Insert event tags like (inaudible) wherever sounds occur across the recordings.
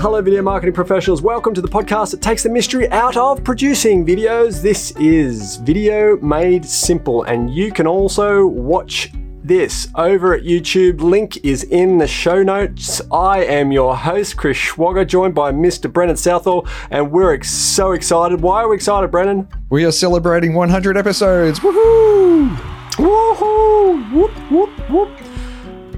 Hello, video marketing professionals. Welcome to the podcast that takes the mystery out of producing videos. This is Video Made Simple, and you can also watch this over at YouTube. Link is in the show notes. I am your host, Chris Schwager, joined by Mr. Brennan Southall, and we're ex- so excited. Why are we excited, Brennan? We are celebrating 100 episodes. Woohoo! Woohoo! Whoop, whoop, whoop.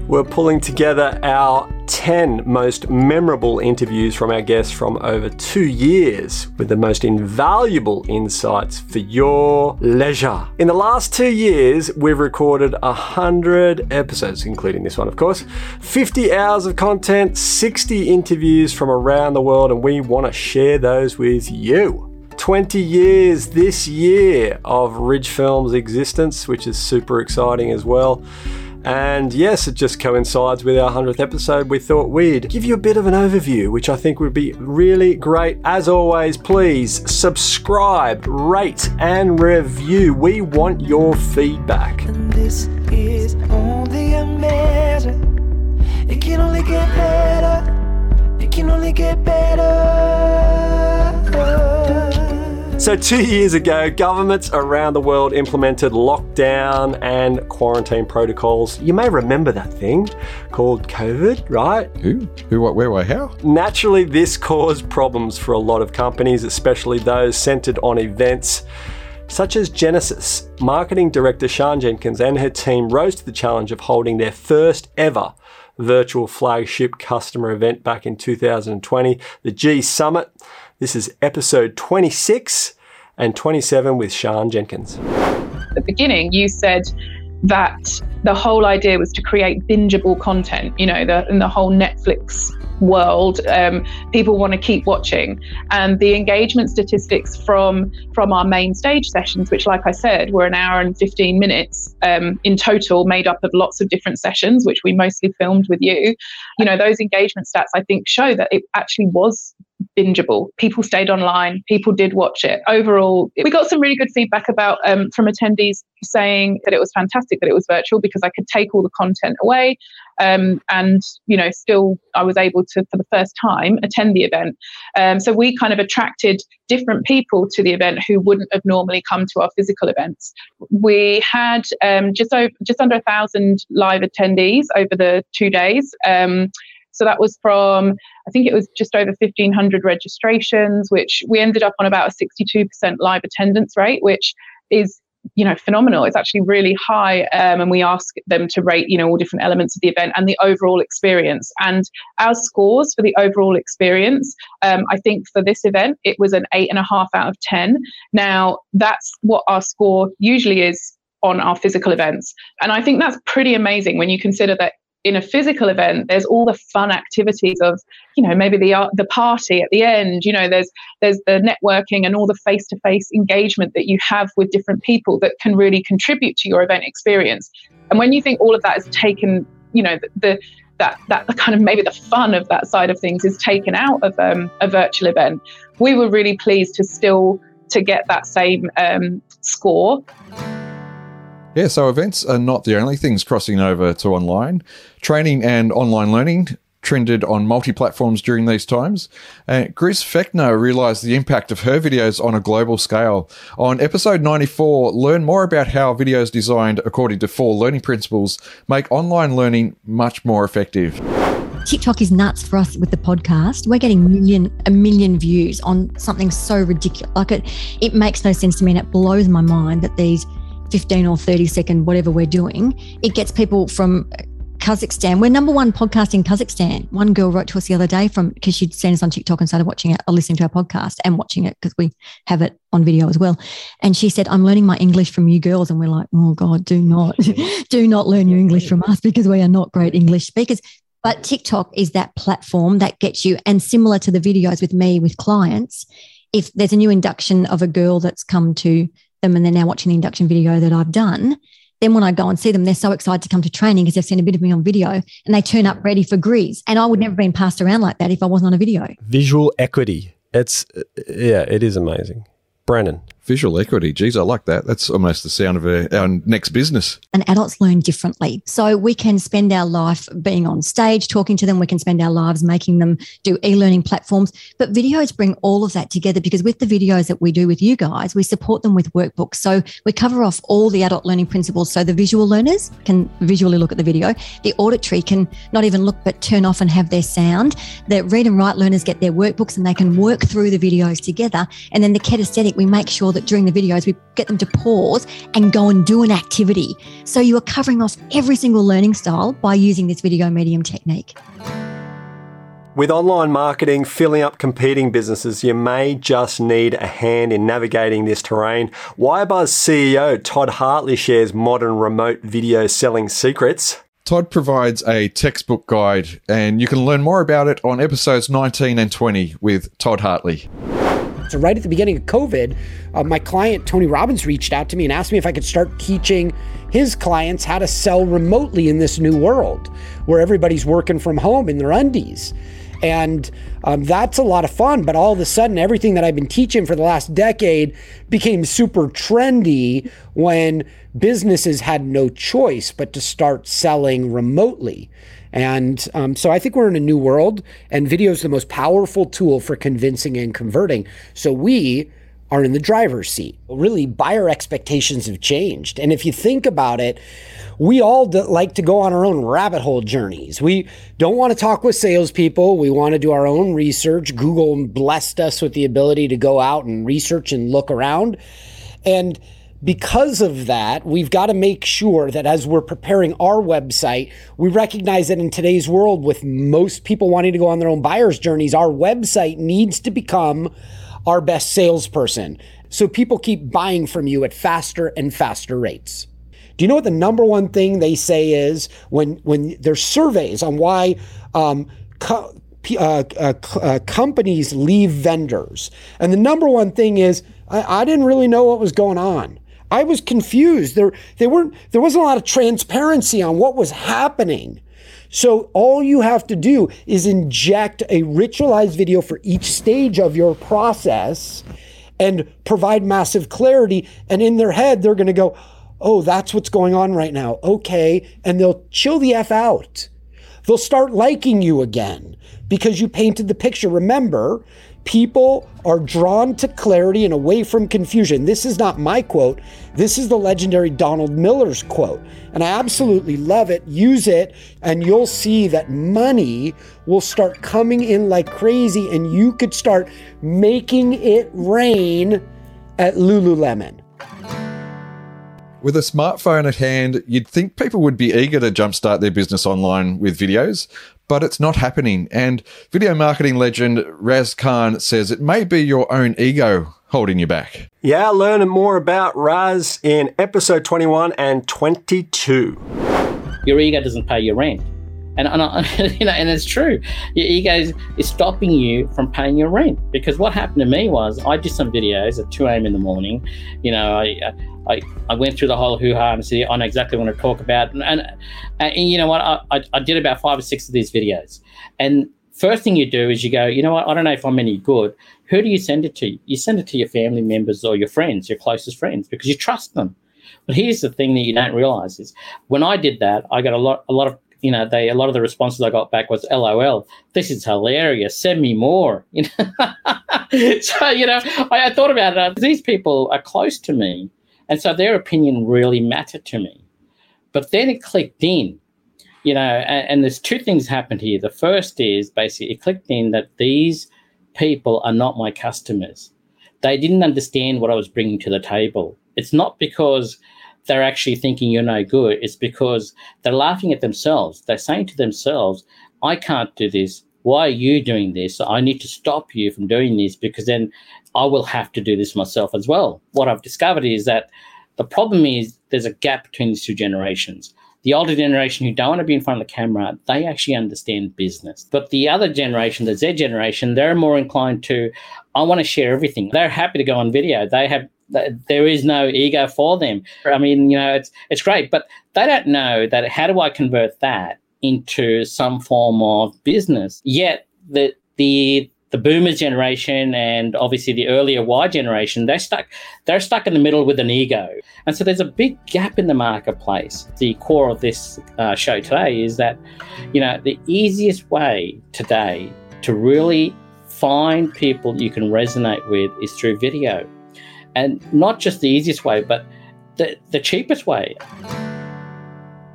We're pulling together our 10 most memorable interviews from our guests from over two years with the most invaluable insights for your leisure. In the last two years, we've recorded 100 episodes, including this one, of course, 50 hours of content, 60 interviews from around the world, and we want to share those with you. 20 years this year of Ridge Films' existence, which is super exciting as well. And yes, it just coincides with our 100th episode. We thought we'd give you a bit of an overview, which I think would be really great. As always, please subscribe, rate, and review. We want your feedback. And this is only a measure. It can only get better. It can only get better. So, two years ago, governments around the world implemented lockdown and quarantine protocols. You may remember that thing called COVID, right? Who? Who, what, where, why, how? Naturally, this caused problems for a lot of companies, especially those centered on events such as Genesis. Marketing director Sian Jenkins and her team rose to the challenge of holding their first ever virtual flagship customer event back in 2020, the G Summit. This is episode 26 and 27 with Sian Jenkins. At the beginning, you said that the whole idea was to create bingeable content, you know, the, in the whole Netflix world um, people want to keep watching and the engagement statistics from from our main stage sessions which like i said were an hour and 15 minutes um, in total made up of lots of different sessions which we mostly filmed with you you know those engagement stats i think show that it actually was bingeable. People stayed online. People did watch it. Overall, we got some really good feedback about um, from attendees saying that it was fantastic that it was virtual because I could take all the content away, um, and you know, still I was able to, for the first time, attend the event. Um, so we kind of attracted different people to the event who wouldn't have normally come to our physical events. We had um, just over just under a thousand live attendees over the two days. So that was from, I think it was just over 1,500 registrations, which we ended up on about a 62% live attendance rate, which is you know phenomenal. It's actually really high um, and we ask them to rate you know all different elements of the event and the overall experience. And our scores for the overall experience um, i think for this event it was an eight and a half out of ten. Now that's what our score usually is on our physical events. And i think that's pretty amazing when you consider that in a physical event there's all the fun activities of you know maybe the the party at the end you know there's there's the networking and all the face to face engagement that you have with different people that can really contribute to your event experience. And when you think all of that is taken you know the, the that that kind of maybe the fun of that side of things is taken out of um, a virtual event we were really pleased to still to get that same um, score yeah, so events are not the only things crossing over to online. Training and online learning trended on multi platforms during these times. Uh, and Gris Fechner realized the impact of her videos on a global scale. On episode 94, learn more about how videos designed according to four learning principles make online learning much more effective. TikTok is nuts for us with the podcast. We're getting million a million views on something so ridiculous. Like it, it makes no sense to me, and it blows my mind that these 15 or 30 second, whatever we're doing, it gets people from Kazakhstan. We're number one podcast in Kazakhstan. One girl wrote to us the other day from because she'd seen us on TikTok and started watching it or listening to our podcast and watching it because we have it on video as well. And she said, I'm learning my English from you girls. And we're like, oh God, do not, (laughs) (laughs) do not learn your English from us because we are not great English speakers. But TikTok is that platform that gets you, and similar to the videos with me with clients, if there's a new induction of a girl that's come to them and they're now watching the induction video that I've done, then when I go and see them, they're so excited to come to training because they've seen a bit of me on video and they turn up ready for Gris. And I would never have been passed around like that if I wasn't on a video. Visual equity. It's, yeah, it is amazing. Brandon, Visual equity. Geez, I like that. That's almost the sound of a, our next business. And adults learn differently. So we can spend our life being on stage, talking to them. We can spend our lives making them do e learning platforms. But videos bring all of that together because with the videos that we do with you guys, we support them with workbooks. So we cover off all the adult learning principles. So the visual learners can visually look at the video, the auditory can not even look but turn off and have their sound. The read and write learners get their workbooks and they can work through the videos together. And then the kinesthetic, we make sure that during the videos, we get them to pause and go and do an activity. So you are covering off every single learning style by using this video medium technique. With online marketing filling up competing businesses, you may just need a hand in navigating this terrain. Wirebuzz CEO Todd Hartley shares modern remote video selling secrets. Todd provides a textbook guide, and you can learn more about it on episodes 19 and 20 with Todd Hartley. So, right at the beginning of COVID, uh, my client, Tony Robbins, reached out to me and asked me if I could start teaching his clients how to sell remotely in this new world where everybody's working from home in their undies. And um, that's a lot of fun. But all of a sudden, everything that I've been teaching for the last decade became super trendy when businesses had no choice but to start selling remotely. And um, so I think we're in a new world, and video is the most powerful tool for convincing and converting. So we are in the driver's seat. Really, buyer expectations have changed. And if you think about it, we all like to go on our own rabbit hole journeys. We don't want to talk with salespeople. We want to do our own research. Google blessed us with the ability to go out and research and look around. And because of that, we've got to make sure that as we're preparing our website, we recognize that in today's world, with most people wanting to go on their own buyer's journeys, our website needs to become our best salesperson. So people keep buying from you at faster and faster rates. Do you know what the number one thing they say is when when there's surveys on why um, co- uh, uh, uh, companies leave vendors, and the number one thing is I, I didn't really know what was going on. I was confused. There, they weren't, there wasn't a lot of transparency on what was happening. So all you have to do is inject a ritualized video for each stage of your process and provide massive clarity. And in their head, they're going to go, oh, that's what's going on right now. Okay. And they'll chill the F out. They'll start liking you again because you painted the picture. Remember, People are drawn to clarity and away from confusion. This is not my quote. This is the legendary Donald Miller's quote. And I absolutely love it. Use it, and you'll see that money will start coming in like crazy, and you could start making it rain at Lululemon. With a smartphone at hand, you'd think people would be eager to jumpstart their business online with videos, but it's not happening. And video marketing legend Raz Khan says it may be your own ego holding you back. Yeah, learn more about Raz in episode 21 and 22. Your ego doesn't pay your rent. And, and I, (laughs) you know, and it's true. Your ego is stopping you from paying your rent because what happened to me was I did some videos at 2 a.m. in the morning. You know, I, uh, I, I went through the whole hoo ha and said I know exactly what I want to talk about. And, and, and you know what? I, I, I did about five or six of these videos. And first thing you do is you go, you know what? I don't know if I'm any good. Who do you send it to? You send it to your family members or your friends, your closest friends, because you trust them. But here's the thing that you don't realize is when I did that, I got a lot, a lot of you know, they a lot of the responses I got back was LOL, this is hilarious. Send me more. (laughs) You know? (laughs) so, you know, I, I thought about it. Uh, these people are close to me. And so their opinion really mattered to me. But then it clicked in, you know, and, and there's two things happened here. The first is basically it clicked in that these people are not my customers. They didn't understand what I was bringing to the table. It's not because they're actually thinking you're no good. It's because they're laughing at themselves. They're saying to themselves, I can't do this. Why are you doing this? I need to stop you from doing this because then I will have to do this myself as well. What I've discovered is that the problem is there's a gap between these two generations. The older generation who don't want to be in front of the camera, they actually understand business. But the other generation, the Z generation, they're more inclined to, I want to share everything. They're happy to go on video. They have there is no ego for them. I mean, you know, it's it's great, but they don't know that how do I convert that into some form of business? Yet the the the boomers generation and obviously the earlier Y generation, they're stuck they're stuck in the middle with an ego. And so there's a big gap in the marketplace. The core of this uh, show today is that, you know, the easiest way today to really find people you can resonate with is through video. And not just the easiest way, but the, the cheapest way.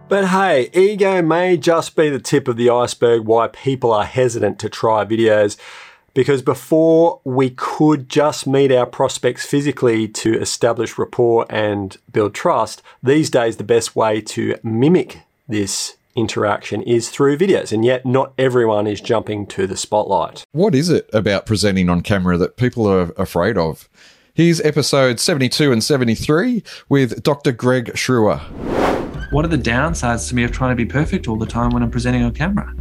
But hey, ego may just be the tip of the iceberg why people are hesitant to try videos because before we could just meet our prospects physically to establish rapport and build trust, these days the best way to mimic this interaction is through videos, and yet not everyone is jumping to the spotlight. What is it about presenting on camera that people are afraid of? Here's episode 72 and 73 with Dr. Greg Schruer. What are the downsides to me of trying to be perfect all the time when I'm presenting on camera?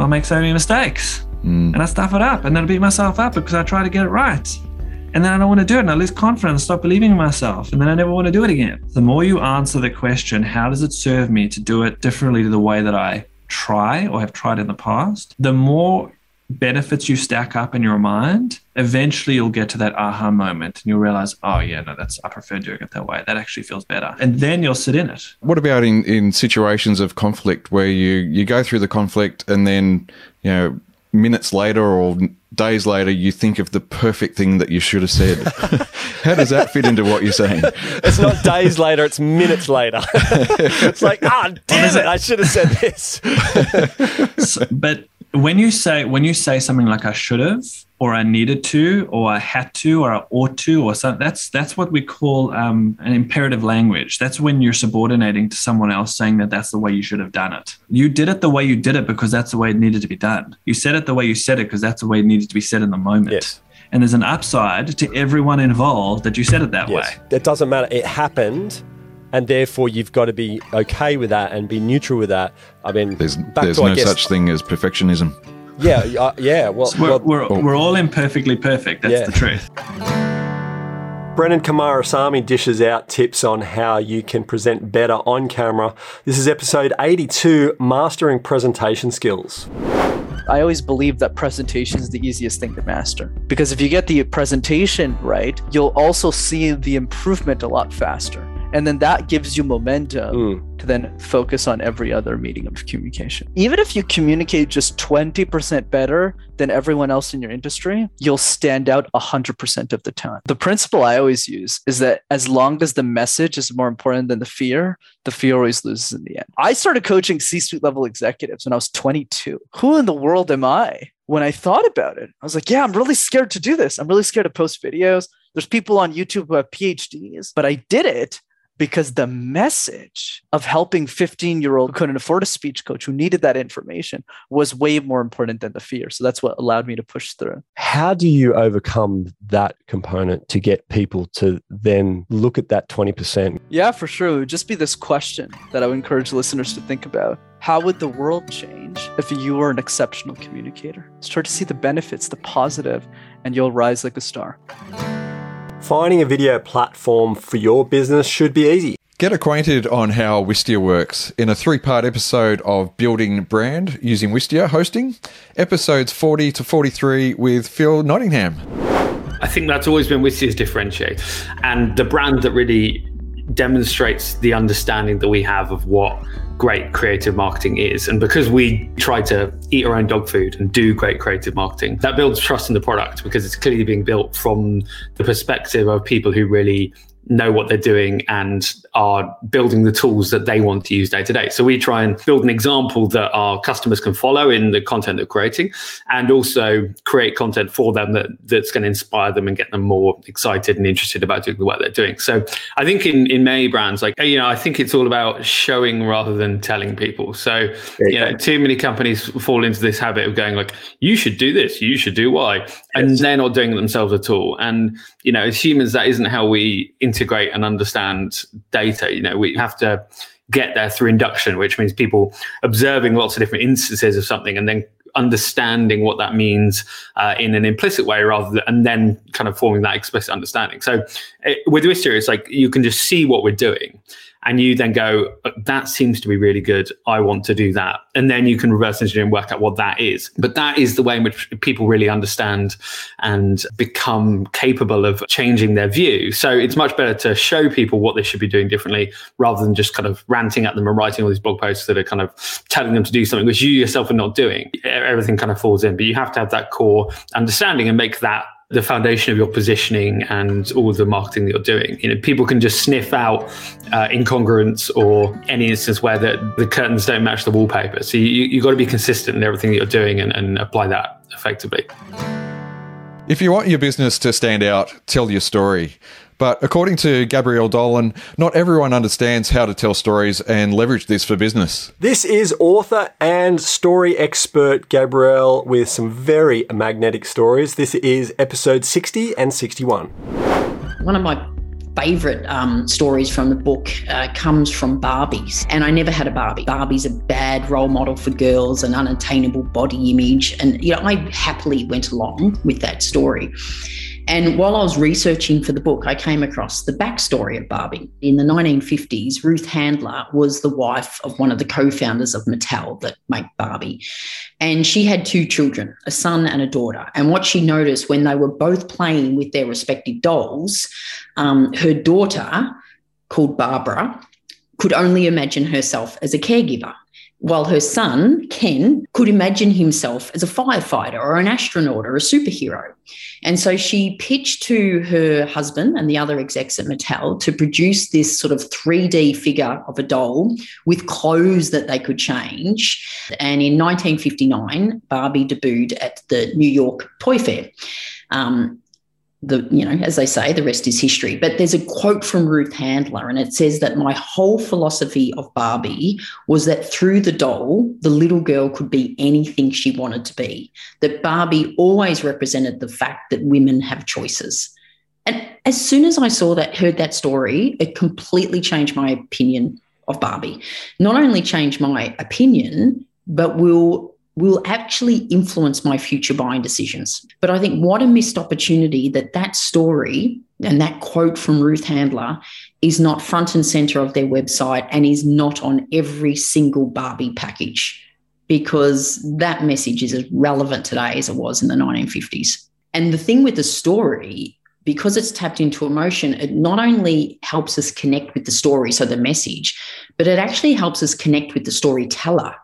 I'll make so many mistakes Mm. and I stuff it up and then I beat myself up because I try to get it right. And then I don't want to do it and I lose confidence, stop believing in myself, and then I never want to do it again. The more you answer the question, how does it serve me to do it differently to the way that I try or have tried in the past, the more benefits you stack up in your mind, eventually you'll get to that aha moment and you'll realize, oh yeah, no, that's I prefer doing it that way. That actually feels better. And then you'll sit in it. What about in, in situations of conflict where you, you go through the conflict and then, you know, minutes later or days later you think of the perfect thing that you should have said? (laughs) How does that fit into what you're saying? It's not days later, it's minutes later. (laughs) it's like, ah, damn it, I should have said this. (laughs) So- but when you say when you say something like I should have or I needed to or I had to or I ought to or something that's that's what we call um, an imperative language. That's when you're subordinating to someone else saying that that's the way you should have done it. You did it the way you did it because that's the way it needed to be done. You said it the way you said it because that's the way it needed to be said in the moment. Yes. And there's an upside to everyone involved that you said it that Yes. way. It doesn't matter. It happened, and therefore you've got to be okay with that and be neutral with that. I mean, There's, back there's to, no guess- such thing as perfectionism. Yeah, uh, yeah. Well, We're, well we're, we're all imperfectly perfect. That's Yeah. the truth. Brenden Kumarasamy dishes out tips on how you can present better on camera. This is episode 82 Mastering Presentation Skills. I always believe that presentation is the easiest thing to master because if you get the presentation right, you'll also see the improvement a lot faster. And then that gives you momentum Mm. to then focus on every other medium of communication. Even if you communicate just 20% better than everyone else in your industry, you'll stand out 100% of the time. The principle I always use is that as long as the message is more important than the fear, the fear always loses in the end. I started coaching C suite level executives when I was 22. Who in the world am I? When I thought about it, I was like, yeah, I'm really scared to do this. I'm really scared to post videos. There's people on YouTube who have PhDs, but I did it because the message of helping 15 year old who couldn't afford a speech coach who needed that information was way more important than the fear. So that's what allowed me to push through. How do you overcome that component to get people to then look at that 20%? yeah for sure. It would just be this question that i would encourage listeners to think about. How would the world change if you were an exceptional communicator? Start to see the benefits the positive and you'll rise like a star Finding a video platform for your business should be easy. Get acquainted on how Wistia works in a three part episode of Building Brand using Wistia hosting, episodes 40 to 43 with Phil Nottingham. I think that's always been Wistia's differentiate and the brand that really demonstrates the understanding that we have of what great creative marketing is. And because we try to eat our own dog food and do great creative marketing, that builds trust in the product because it's clearly being built from the perspective of people who really know what they're doing and are building the tools that they want to use day to day. So we try and build an example that our customers can follow in the content they're creating and also create content for them that, that's going to inspire them and get them more excited and interested about doing the work they're doing. So I think in, in many brands, like, you know, I think it's all about showing rather than telling people. So, you know, too many companies fall into this habit of going like, you should do this, you should do Y, and they're not doing it themselves at all. And, you know, as humans, that isn't how we integrate and understand data. You know, we have to get there through induction, which means people observing lots of different instances of something and then understanding what that means uh, in an implicit way rather than and then kind of forming that explicit understanding. So it, with Wistia, it's like you can just see what we're doing. And you then go, that seems to be really good. I want to do that. And then you can reverse engineer and work out what that is. But that is the way in which people really understand and become capable of changing their view. So it's much better to show people what they should be doing differently rather than just kind of ranting at them and writing all these blog posts that are kind of telling them to do something which you yourself are not doing. Everything kind of falls in, but you have to have that core understanding and make that the foundation of your positioning and all the marketing that you're doing. You know, people can just sniff out uh, incongruence or any instance where the, the curtains don't match the wallpaper. So you you got to be consistent in everything that you're doing and, and apply that effectively. If you want your business to stand out, tell your story. But according to Gabrielle Dolan, not everyone understands how to tell stories and leverage this for business. This is author and story expert Gabrielle with some very magnetic stories. This is episode 60 and 61. One of my favorite um, stories from the book uh, comes from Barbies. And I never had a Barbie. Barbie's a bad role model for girls, an unattainable body image. And, you know, I happily went along with that story. And while I was researching for the book, I came across the backstory of Barbie. In the 1950s, Ruth Handler was the wife of one of the co founders of Mattel that make Barbie. And she had two children, a son and a daughter. And what she noticed when they were both playing with their respective dolls, um, her daughter, called Barbara, could only imagine herself as a caregiver while her son, Ken, could imagine himself as a firefighter or an astronaut or a superhero. And so she pitched to her husband and the other execs at Mattel to produce this sort of 3D figure of a doll with clothes that they could change. And in 1959, Barbie debuted at the New York Toy Fair. Um, the you know as they say the rest is history. But there's a quote from ruth handler and it says that my whole philosophy of barbie was that through the doll the little girl could be anything she wanted to be that barbie always represented the fact that women have choices. And as soon as i saw that heard that story it completely changed my opinion of barbie. Not only changed my opinion but will will actually influence my future buying decisions. But I think what a missed opportunity that that story and that quote from Ruth Handler is not front and center of their website and is not on every single Barbie package because that message is as relevant today as it was in the 1950s. And the thing with the story because it's tapped into emotion, it not only helps us connect with the story, so the message, but it actually helps us connect with the storyteller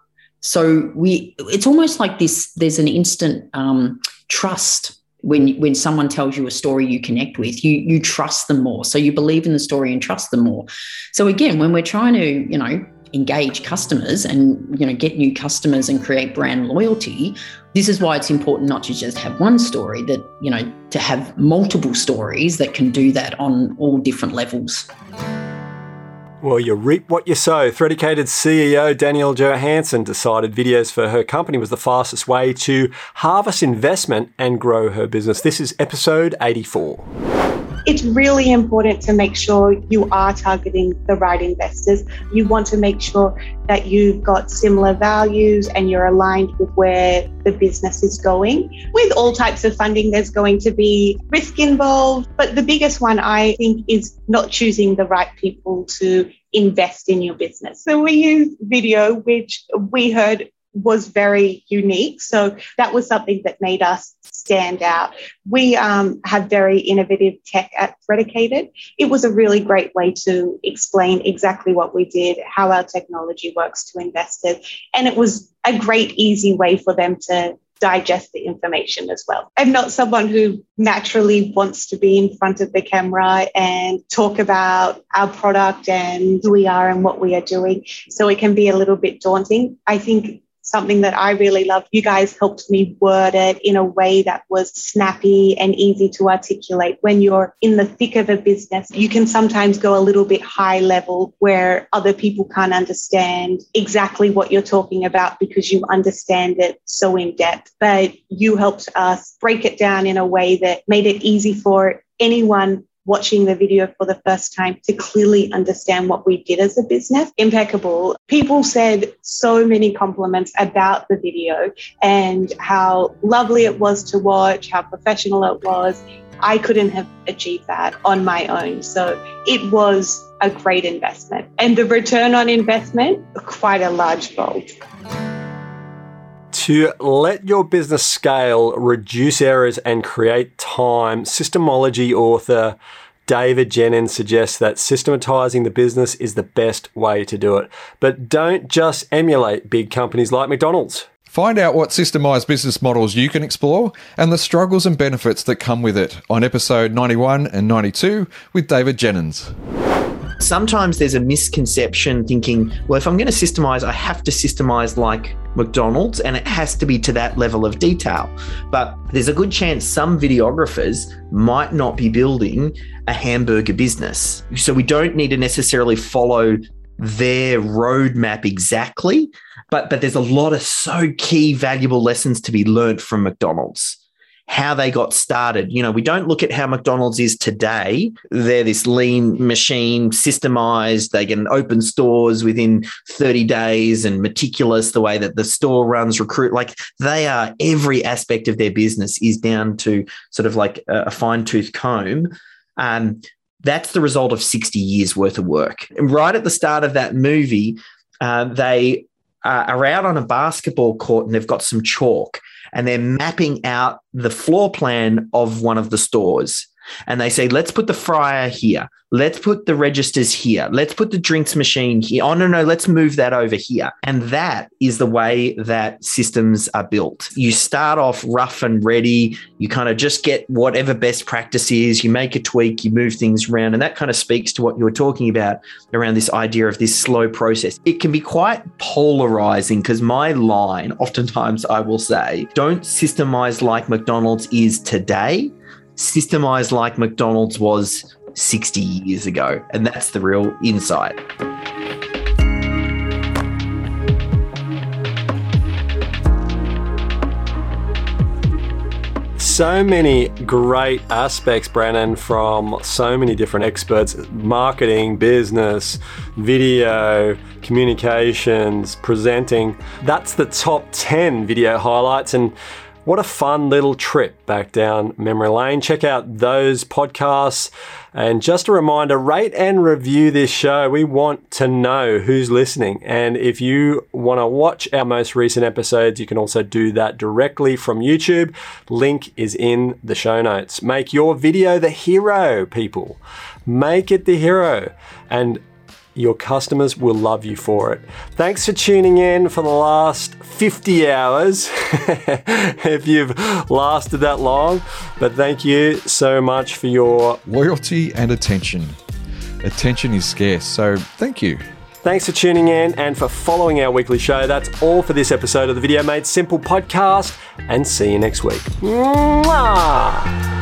so we, it's almost like this. There's an instant um, trust when when someone tells you a story you connect with. You you trust them more, so you believe in the story and trust them more. So again, when we're trying to, you know, engage customers and you know get new customers and create brand loyalty this is why it's important not to just have one story that you know to have multiple stories that can do that on all different levels well, you reap what you sow. Threadicated CEO Danielle Johansen decided videos for her company was the fastest way to harvest investment and grow her business. This is episode 84 it's really important to make sure you are targeting the right investors. You want to make sure that you've got similar values and you're aligned with where the business is going. With all types of funding, there's going to be risk involved, but the biggest one I think is not choosing the right people to invest in your business. So we use video, which we heard was very unique. So that was something that made us stand out. We um, have very innovative tech at Threadicated. It was a really great way to explain exactly what we did, how our technology works to investors. And it was a great, easy way for them to digest the information as well. I'm not someone who naturally wants to be in front of the camera and talk about our product and who we are and what we are doing. So it can be a little bit daunting. I think something that I really loved. You guys helped me word it in a way that was snappy and easy to articulate. When you're in the thick of a business, you can sometimes go a little bit high level where other people can't understand exactly what you're talking about because you understand it so in depth. But you helped us break it down in a way that made it easy for anyone watching the video for the first time to clearly understand what we did as a business. Impeccable. People said so many compliments about the video and how lovely it was to watch, how professional it was. I couldn't have achieved that on my own. So it was a great investment. And the return on investment, quite a large fold. To let your business scale, reduce errors, and create time, systemology author David Jenyns suggests that systematizing the business is the best way to do it. But don't just emulate big companies like McDonald's. Find out what systemized business models you can explore and the struggles and benefits that come with it on episode 91 and 92 with David Jenyns. Sometimes there's a misconception thinking, well, if I'm going to systemize, I have to systemize like McDonald's and it has to be to that level of detail. But there's a good chance some videographers might not be building a hamburger business. So we don't need to necessarily follow their roadmap exactly, but but there's a lot of so key valuable lessons to be learned from McDonald's how they got started. You know, we don't look at how McDonald's is today. They're this lean machine, systemized. They can open stores within 30 days and meticulous the way that the store runs, recruit. Like they are every aspect of their business is down to sort of like a fine tooth comb. Um, that's the result of 60 years worth of work. And right at the start of that movie, uh, they uh, are out on a basketball court and they've got some chalk and they're mapping out the floor plan of one of the stores. And they say, let's put the fryer here. Let's put the registers here. Let's put the drinks machine here. Oh, no, no, let's move that over here. And that is the way that systems are built. You start off rough and ready. You kind of just get whatever best practice is. You make a tweak, you move things around. And that kind of speaks to what you were talking about around this idea of this slow process. It can be quite polarizing because my line, (laughs) oftentimes I will say, don't systemize like McDonald's is today systemized like McDonald's was 60 years ago. And that's the real insight. so many great aspects, Brennan, from so many different experts marketing, business, video, communications, presenting. That's the top 10 video highlights. And what a fun little trip back down memory lane. Check out those podcasts. And just a reminder rate and review this show. We want to know who's listening. And if you want to watch our most recent episodes, you can also do that directly from YouTube. Link is in the show notes. Make your video the hero, people. Make it the hero. And your customers will love you for it. Thanks for tuning in for the last 50 hours, (laughs) if you've lasted that long. But thank you so much for your loyalty and attention. Attention is scarce, so thank you. Thanks for tuning in and for following our weekly show. That's all for this episode of the Video Made Simple podcast, and see you next week. Mwah!